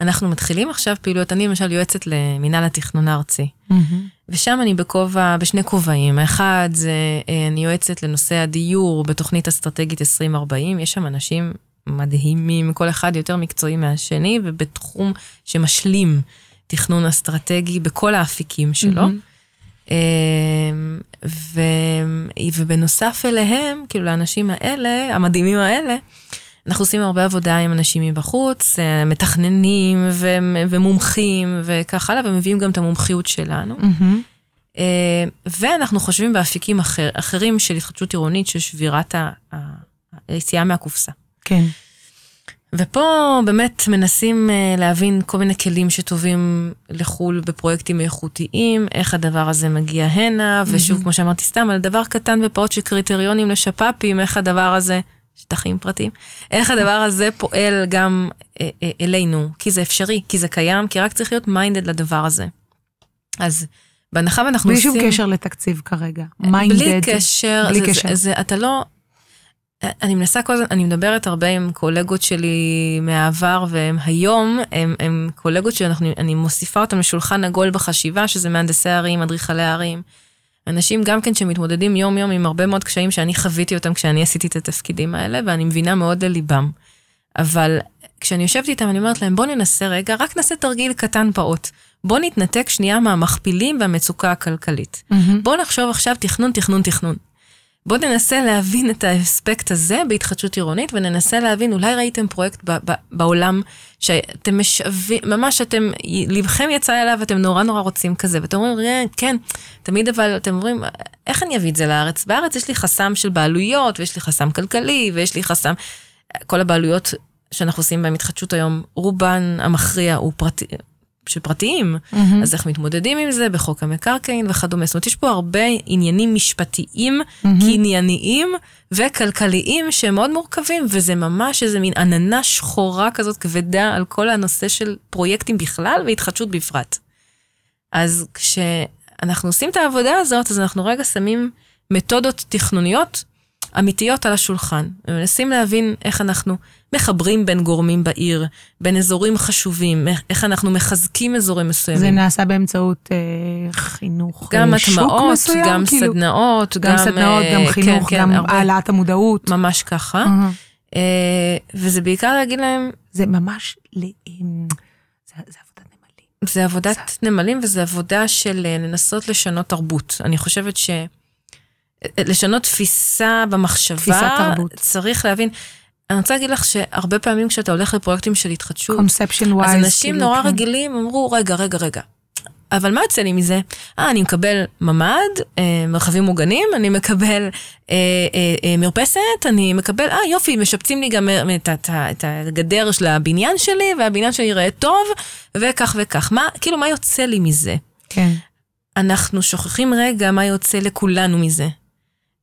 אנחנו מתחילים עכשיו פעילויות, אני למשל יועצת למינהל התכנון הארצי. מהמם. ושם אני בכובע, בשני כובעים. האחד זה, אה, אני יועצת לנושא הדיור בתוכנית אסטרטגית 2040. יש שם אנשים מדהימים, כל אחד יותר מקצועי מהשני, ובתחום שמשלים תכנון אסטרטגי בכל האפיקים שלו. מהמם. אה, ו, ובנוסף אליהם, כאילו לאנשים האלה, המדהימים האלה, אנחנו עושים הרבה עבודה עם אנשים מבחוץ, אה, מתכננים ו, ומומחים וכך הלאה, ומביאים גם את המומחיות שלנו. אה, ואנחנו חושבים באפיקים אחר, אחרים של התחדשות עירונית, של שבירת ה- היציאה מהקופסה. כן. ופה באמת מנסים אה, להבין כל מיני כלים שטובים לחו"ל בפרויקטים איכותיים, איך הדבר הזה מגיע הנה, ושוב, כמו שאמרתי סתם, על דבר קטן ופעוט של קריטריונים לשפ"פים, איך הדבר הזה, שטחים פרטיים, איך הדבר הזה פועל גם אה, אה, אלינו, כי זה אפשרי, כי זה קיים, כי רק צריך להיות minded לדבר הזה. אז בהנחה ואנחנו בלי עושים... שום קשר לתקציב כרגע. בלי minded. קשר, בלי זה, קשר. זה, זה, אתה לא... אני מנסה כל הזמן, אני מדברת הרבה עם קולגות שלי מהעבר, והם היום, הם, הם קולגות שאני מוסיפה אותם לשולחן עגול בחשיבה, שזה מהנדסי ערים, אדריכלי ערים. אנשים גם כן שמתמודדים יום יום עם הרבה מאוד קשיים שאני חוויתי אותם כשאני עשיתי את התפקידים האלה, ואני מבינה מאוד לליבם. אבל כשאני יושבת איתם, אני אומרת להם, בוא ננסה רגע, רק נעשה תרגיל קטן פעוט. בוא נתנתק שנייה מהמכפילים והמצוקה הכלכלית. מהמם. בוא נחשוב עכשיו תכנון, תכנון, תכנון. בוא ננסה להבין את האספקט הזה בהתחדשות עירונית, וננסה להבין, אולי ראיתם פרויקט ב- ב- בעולם שאתם משווים, ממש אתם, לבכם יצא אליו, אתם נורא נורא רוצים כזה, ואתם אומרים, "אה, כן, תמיד אבל אתם אומרים, איך אני אביא את זה לארץ? בארץ יש לי חסם של בעלויות, ויש לי חסם כלכלי, ויש לי חסם, כל הבעלויות שאנחנו עושים בהן התחדשות היום, רובן המכריע הוא פרטי, של פרטיים. מהמם. אז איך מתמודדים עם זה בחוק המקרקעין וכדומה. זאת אומרת, יש פה הרבה עניינים משפטיים, קנייניים וכלכליים שהם מאוד מורכבים, וזה ממש איזה מין עננה שחורה כזאת כבדה על כל הנושא של פרויקטים בכלל והתחדשות בפרט. אז כשאנחנו עושים את העבודה הזאת, אז אנחנו רגע שמים מתודות תכנוניות אמיתיות על השולחן, ומנסים להבין איך אנחנו מחברים בין גורמים בעיר, בין אזורים חשובים, איך- אנחנו מחזקים אזורים מסוימים. זה נעשה באמצעות אה, חינוך, גם אה, שוק הטמעות, מסוים, גם כאילו? סדנאות, גם סדנאות, אה, גם כן, חינוך, כן, גם הרבה. העלאת המודעות. ממש ככה. אהה. אה, וזה בעיקר להגיד להם, זה ממש, זה עבודת נמלים. זה עבודת נמלים וזה עבודה של אה, לנסות לשנות תרבות. אני חושבת ש... לשנות תפיסה במחשבה, תפיסת תרבות. צריך להבין. אני רוצה להגיד לך שהרבה פעמים כשאתה הולך לפרויקטים של התחדשות, conception-wise. אז אנשים נורא רגילים אמרו, רגע, רגע, רגע. אבל מה יוצא לי מזה? אה, אני מקבל ממ"ד, אה, מרחבים מוגנים, אני מקבל אה, אה, אה, מרפסת, אני מקבל, אה, יופי, משפצים לי גם אה, את, את, את הגדר של הבניין שלי, והבניין שלי ייראה טוב, וכך וכך. מה, כאילו, מה יוצא לי מזה? כן. אנחנו שוכחים רגע מה יוצא לכולנו מזה.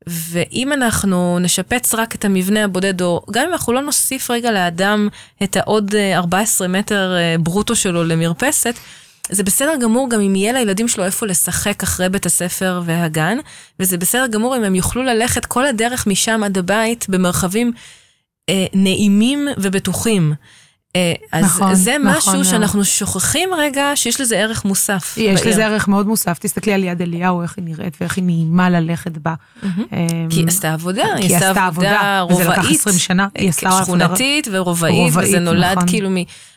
ואם אנחנו נשפץ רק את המבנה הבודד, או גם אם אנחנו לא נוסיף רגע לאדם את העוד אה, 14 מטר אה, ברוטו שלו למרפסת, זה בסדר גמור גם אם יהיה לילדים שלו איפה לשחק אחרי בית הספר והגן, וזה בסדר גמור אם הם יוכלו ללכת כל הדרך משם עד הבית במרחבים אה, נעימים ובטוחים. אה, אז נכון, זה נכון משהו מאוד. שאנחנו שוכחים רגע שיש לזה ערך מוסף. יש בעיר. לזה ערך מאוד מוסף, תסתכלי על יד אליהו, איך היא נראית ואיך היא נעימה ללכת בה. מהמם. אמ, כי היא עשתה עבודה, היא עשתה עבודה, וזה לקח רובעית, 20 שנה, היא עשתה עבודה- שכונתית ורובעית, וזה רובעית, נולד נכון. כאילו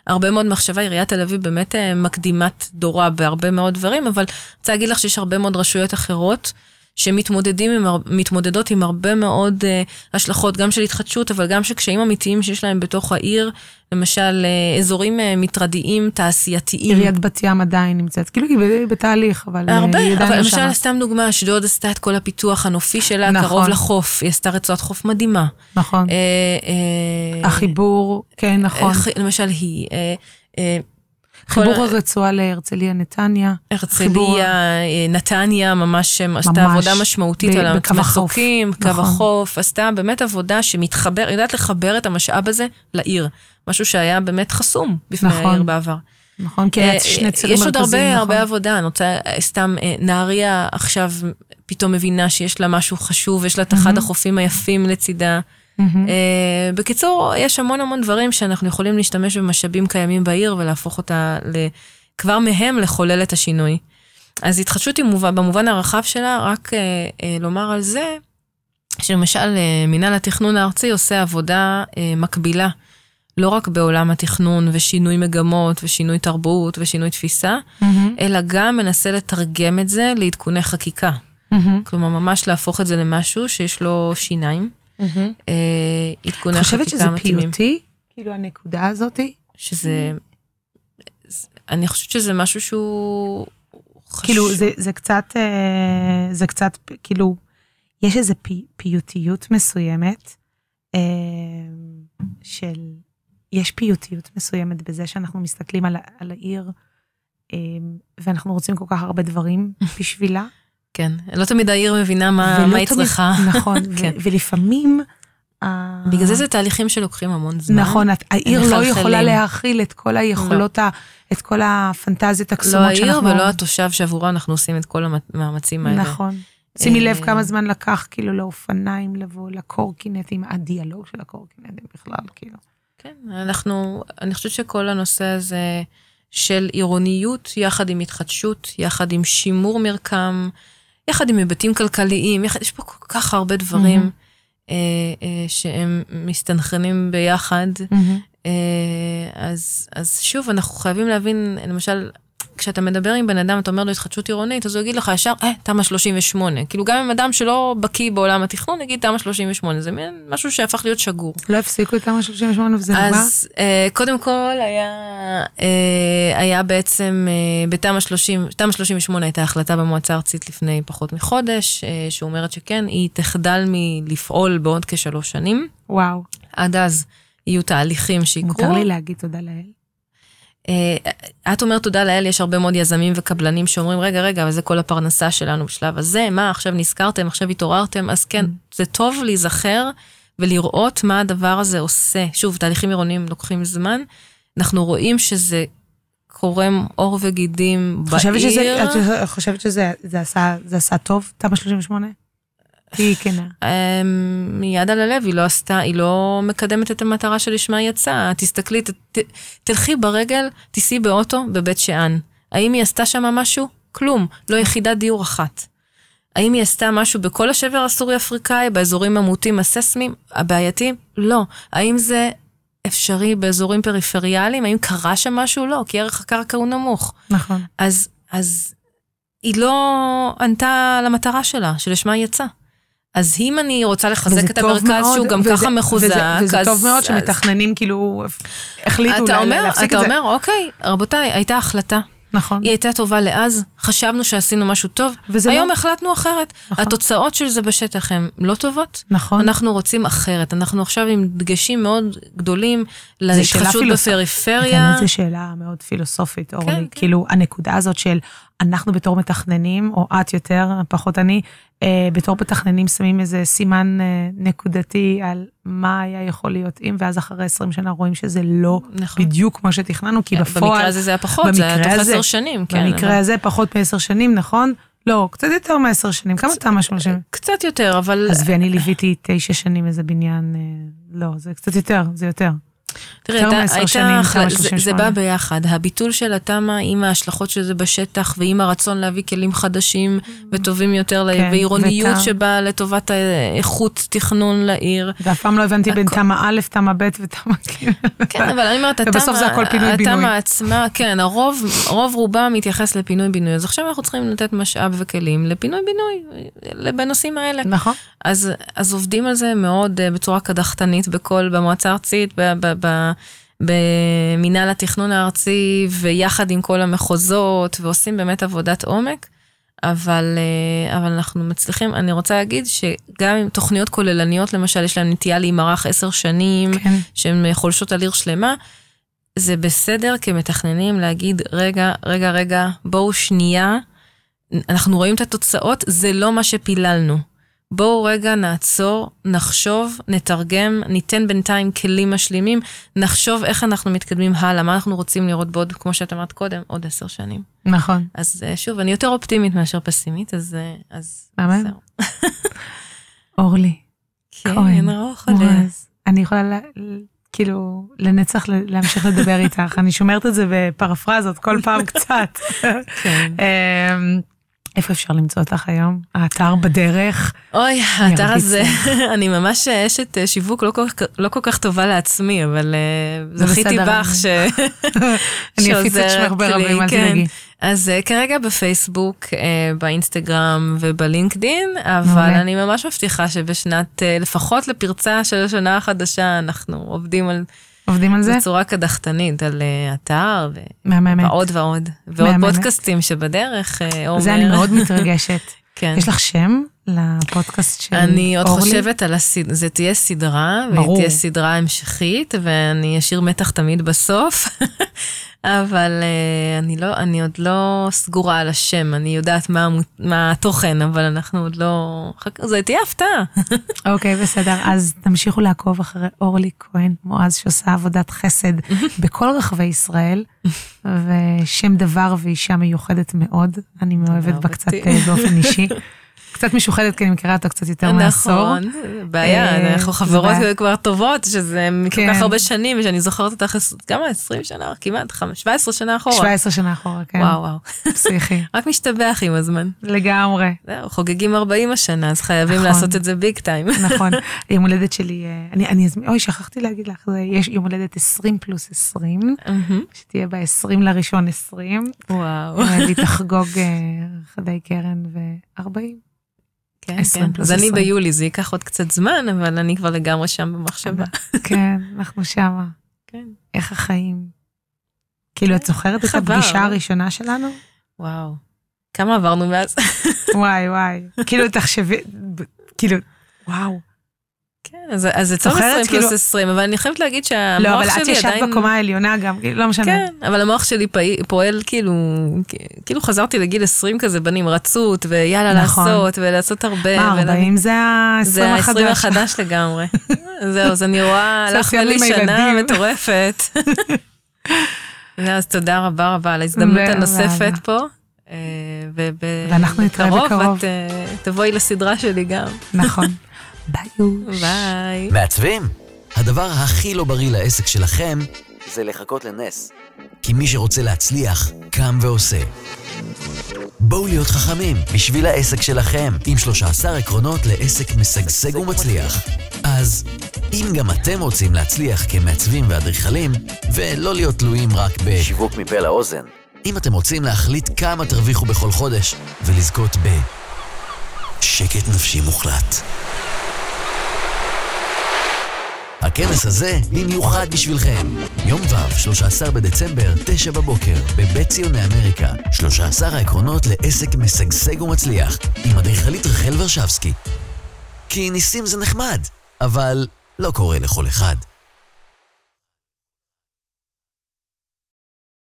מהרבה מאוד מחשבה, עיריית תל אביב באמת אה, מקדימת דורה בהרבה מאוד דברים, אבל אני רוצה להגיד לך שיש הרבה מאוד רשויות אחרות. שמתמודדים עם, הר- מתמודדות עם הרבה מאוד uh, השלכות, גם של התחדשות, אבל גם של קשיים אמיתיים שיש להם בתוך העיר, למשל uh, אזורים uh, מטרדיים, תעשייתיים. עיריית בת ים עדיין נמצאת, כאילו היא בתהליך, אבל אה, הרבה, היא עדיין אבל לא למשל, שמה. סתם דוגמה, אשדוד עשתה את כל הפיתוח הנופי שלה, נכון. קרוב לחוף, היא עשתה רצועת חוף מדהימה. נכון. אה, אה, החיבור, כן, נכון. איך- למשל היא, אה, אה, חיבור כל- הרצועה להרצליה נתניה. הרצליה, אה, נתניה, ממש עשתה עבודה משמעותית ב- על. המצוקים, קו נכון. החוף, עשתה באמת עבודה שמתחבר, יודעת לחבר את המשאב הזה לעיר. משהו שהיה באמת חסום בפני נכון. העיר בעבר. נכון, כי היה אה, שני צירים יש עוד מרכזיים, הרבה, נכון. הרבה עבודה, אני רוצה, אה, סתם, נהריה עכשיו פתאום מבינה שיש לה משהו חשוב, יש לה את אחד החופים היפים לצידה. אה, בקיצור, יש המון המון דברים שאנחנו יכולים להשתמש במשאבים קיימים בעיר ולהפוך אותה ל... כבר מהם לחולל את השינוי. אז התחדשות היא מובן, במובן הרחב שלה, רק אה, אה, לומר על זה, שלמשל אה, מינהל התכנון הארצי עושה עבודה אה, מקבילה, לא רק בעולם התכנון ושינוי מגמות ושינוי תרבות ושינוי תפיסה, מהמם. אלא גם מנסה לתרגם את זה לעדכוני חקיקה. מהמם. כלומר, ממש להפוך את זה למשהו שיש לו שיניים. אה, עדכוני את חושבת חקיקה שזה מתאימים. פיוטי? כאילו הנקודה הזאתי? שזה, אני חושבת שזה משהו שהוא חשוב. כאילו זה, זה קצת, אה, זה קצת, כאילו, יש איזו פי, פיוטיות מסוימת אה, של, יש פיוטיות מסוימת בזה שאנחנו מסתכלים על, על העיר, ואנחנו רוצים כל כך הרבה דברים בשבילה. כן, לא תמיד העיר מבינה מה, מה היא צריכה. נכון, כן. ולפעמים... ה- בגלל זה זה תהליכים שלוקחים המון זמן. נכון, העיר לא. יכולה להכיל את כל היכולות, ה- את כל הפנטזיות לא הקסומות העיר שאנחנו... ולא התושב שעבורו אנחנו עושים את כל המאמצים האלה. נכון. שימי לב אה, כמה זמן לקח כאילו לאופניים לבוא, לקורקינטים, הדיאלוג של הקורקינטים בכלל, כאילו. כן, אנחנו, אני חושבת שכל הנושא הזה של עירוניות יחד עם התחדשות, יחד עם שימור מרקם, יחד עם היבטים כלכליים, יחד, יש פה כל כך הרבה דברים מהמם. אה, אה, שהם מסתנכרנים ביחד. אה, אז, אז שוב, אנחנו חייבים להבין, למשל, כשאתה מדבר עם בן אדם, אתה אומר לו התחדשות עירונית, אז הוא יגיד לך ישר, אה, תמ"א 38. כאילו, גם אם אדם שלא בקיא בעולם התכנון, יגיד תמ"א 38, זה מין משהו שהפך להיות שגור. לא הפסיקו את תמ"א 38 וזה נגמר? אז אה, קודם כל היה, אה, היה בעצם אה, בתמ"א 30, תמ"א 38 הייתה החלטה במועצה הארצית לפני פחות מחודש, אה, שאומרת שכן, היא תחדל מלפעול בעוד כשלוש שנים. וואו, עד אז יהיו תהליכים שיקרו. מותר לי להגיד תודה לאל. אה, את אומרת תודה לאל, יש הרבה מאוד יזמים וקבלנים שאומרים, רגע, רגע, אבל זה כל הפרנסה שלנו בשלב הזה, מה, עכשיו נזכרתם, עכשיו התעוררתם, אז כן, זה טוב להיזכר ולראות מה הדבר הזה עושה. שוב, תהליכים עירוניים לוקחים זמן, אנחנו רואים שזה קורם עור וגידים חושבת שזה, בעיר. את חושבת שזה זה עשה, זה עשה טוב, תמ"א 38? תהיי כנה. אמ, מיד על הלב, היא לא עשתה, היא לא מקדמת את המטרה שלשמה היא יצאה. תסתכלי, ת, תלכי ברגל, תיסעי באוטו בבית שאן. האם היא עשתה שם משהו? כלום, לא יחידת דיור אחת. האם היא עשתה משהו בכל השבר הסורי-אפריקאי, באזורים המוטים הססמיים, הבעייתיים? לא. האם זה אפשרי באזורים פריפריאליים? האם קרה שם משהו? לא, כי ערך הקרקע הוא נמוך. נכון. אז, אז היא לא ענתה למטרה שלה, שלשמה היא יצאה. אז אם אני רוצה לחזק וזה את המרכז מאוד, שהוא גם וזה- ככה מחוזק, וזה, וזה אז... טוב מאוד אז- שמתכננים, כאילו, החליטו אתה לה- אומר, להפסיק אתה את זה. אומר, אוקיי, רבותיי, הייתה החלטה. נכון. היא הייתה טובה לאז, חשבנו שעשינו משהו טוב, היום לא- החלטנו אחרת. נכון. התוצאות של זה בשטח הן לא טובות, נכון. אנחנו רוצים אחרת. אנחנו עכשיו עם דגשים מאוד גדולים להתחדשות פילוסופית. בפריפריה. באמת זו שאלה מאוד פילוסופית, אורלי. כן. כאילו, הנקודה הזאת של אנחנו בתור מתכננים, או את יותר, פחות אני, אה, בתור מתכננים שמים איזה סימן אה, נקודתי על מה היה יכול להיות אם, ואז אחרי 20 שנה רואים שזה לא נכון. בדיוק כמו שתכננו, כי בפועל... במקרה הזה זה היה פחות, זה היה תוך עשר שנים, כן. במקרה אבל- הזה פחות מעשר שנים, נכון? לא, קצת יותר מעשר שנים. כמה תמ"א שמונה שנים? קצת יותר, אבל... עזבי, אני ליוויתי תשע שנים איזה בניין, אה, לא, זה קצת יותר, זה יותר. תראה, הייתה, שנים, תמ"א זה, זה 38. בא ביחד, הביטול של התמ"א עם ההשלכות של זה בשטח ועם הרצון להביא כלים חדשים וטובים יותר לעיר, כן, ועירוניות ואת ה- שבאה לטובת איכות תכנון לעיר. ואף פעם לא הבנתי בין הכל- תמ"א א', תמ"א ב' ותמ"א ג'. כן, אבל אני אומרת. התמ"א עצמה, כן, הרוב, רוב רובם מתייחס לפינוי-בינוי, אז עכשיו אנחנו צריכים לתת משאב וכלים לפינוי-בינוי, בנושאים האלה. נכון. אז, אז עובדים על זה מאוד אה, בצורה קדחתנית בכל, במועצה הארצית, ב, ב, ב, במינהל התכנון הארצי, ויחד עם כל המחוזות, ועושים באמת עבודת עומק. אבל, אה, אבל אנחנו מצליחים, אני רוצה להגיד שגם עם תוכניות כוללניות, למשל, יש להם נטייה להימרח עשר שנים, כן. שהן חולשות על עיר שלמה, זה בסדר כמתכננים להגיד, רגע, רגע, רגע, בואו שנייה, אנחנו רואים את התוצאות, זה לא מה שפיללנו. בואו רגע נעצור, נחשוב, נתרגם, ניתן בינתיים כלים משלימים, נחשוב איך אנחנו מתקדמים הלאה, מה אנחנו רוצים לראות בעוד, כמו שאת אמרת קודם, עוד עשר שנים. נכון. אז אה, שוב, אני יותר אופטימית מאשר פסימית, אז... אה, אז. זהו. אורלי, כן, רוחלה. מורז. אני יכולה כאילו לנצח להמשיך לדבר איתך. אני שומרת את זה בפרפרזות כל פעם קצת. כן. איפה אפשר למצוא אותך היום? האתר בדרך. אוי, האתר הזה, אני ממש אשת אה, שיווק לא כל, כך- לא כל כך טובה לעצמי, אבל אה, זכיתי בך ש... אני אפיץ את שמך ברבים, לי, אל כן. תדאגי. אז אה, כרגע בפייסבוק, אה, באינסטגרם ובלינקדין, אבל. אני ממש מבטיחה שבשנת, אה, לפחות לפרצה של השנה החדשה, אנחנו עובדים על עובדים על זה? בצורה קדחתנית, על אה, אתר מהממת. ועוד ועוד, ועוד מהממת. פודקאסטים שבדרך, אה, עומר. זה אני מאוד מתרגשת. כן. יש לך שם לפודקאסט של אורלי? אני עוד חושבת על הסדרה, זה תהיה סדרה, ברור. והיא תהיה סדרה המשכית, ואני אשאיר מתח תמיד בסוף, אבל uh, אני, לא, אני עוד לא סגורה על השם, אני יודעת מה, מה התוכן, אבל אנחנו עוד לא... זה תהיה הפתעה. אוקיי, בסדר. אז תמשיכו לעקוב אחרי אורלי כהן מועז, שעושה עבודת חסד בכל רחבי ישראל, ושם דבר ואישה מיוחדת מאוד. אני מאוהבת בה קצת. אה, באופן אישי. קצת משוחדת, כי אני מכירה אותה קצת יותר מעשור. נכון, בעיה, אה, אנחנו חברות. כבר טובות, שזה מכל כן. כך הרבה שנים, שאני זוכרת אותך, כמה? 20 שנה? כמעט, חמש- 17 שנה אחורה. 17 שנה אחורה, כן. וואו, וואו. פסיכי. רק משתבח עם הזמן. לגמרי. זהו, חוגגים 40 השנה, אז חייבים נכון. לעשות את זה ביג טיים. נכון. יום הולדת שלי, אה, אני, אזמין, אוי, שכחתי להגיד לך, יש יום הולדת 20 פלוס 20, מהמם. שתהיה ב-20 לראשון 20, וואו. והיא תחגוג אה, חדי קרן ו-40. כן, 20 כן. פלוס אז אני 20. ביולי, זה ייקח עוד קצת זמן, אבל אני כבר לגמרי שם במחשבה. כן, אנחנו שמה. כן. איך החיים. כאילו, את זוכרת את? הפגישה הראשונה שלנו? וואו. כמה עברנו מאז? וואי, וואי. כאילו, תחשבי, כאילו, וואו. כן, אז אז זה זוכרת? 20 פלוס כאילו- 20, אבל אני חייבת להגיד לא, שהמוח אבל את שלי ישבת עדיין... בקומה העליונה גם, כאילו, לא משנה. כן, אבל המוח שלי פעי- פועל כאילו, כאילו חזרתי לגיל 20 כזה בנמרצות, ויאללה נכון. לעשות, ולעשות הרבה. מה, ול- 40 זה ה-20 זה ה-20 החדש. החדש לגמרי. זהו, אז אני רואה, הלכת לי שנה. מטורפת. אז תודה רבה רבה על ההזדמנות הנוספת. פה. אה, ואנחנו נתראה בקרוב. את אה, תבואי לסדרה שלי גם. נכון. ביי. ביי. מעצבים? הדבר הכי לא בריא לעסק שלכם זה לחכות לנס. כי מי שרוצה להצליח, קם ועושה. בואו להיות חכמים בשביל העסק שלכם, עם 13 עקרונות לעסק משגשג ומצליח. אז אם גם אתם רוצים להצליח כמעצבים ואדריכלים, ולא להיות תלויים רק בשיווק מפה לאוזן, אם אתם רוצים להחליט כמה תרוויחו בכל חודש, ולזכות ב... שקט נפשי מוחלט. הכנס הזה במיוחד בשבילכם. יום ו', 13 בדצמבר, 9 בבוקר, בבית ציוני אמריקה. 13 העקרונות לעסק משגשג ומצליח, עם אדריכלית רחל ורשבסקי. כי ניסים זה נחמד, אבל לא קורה לכל אחד.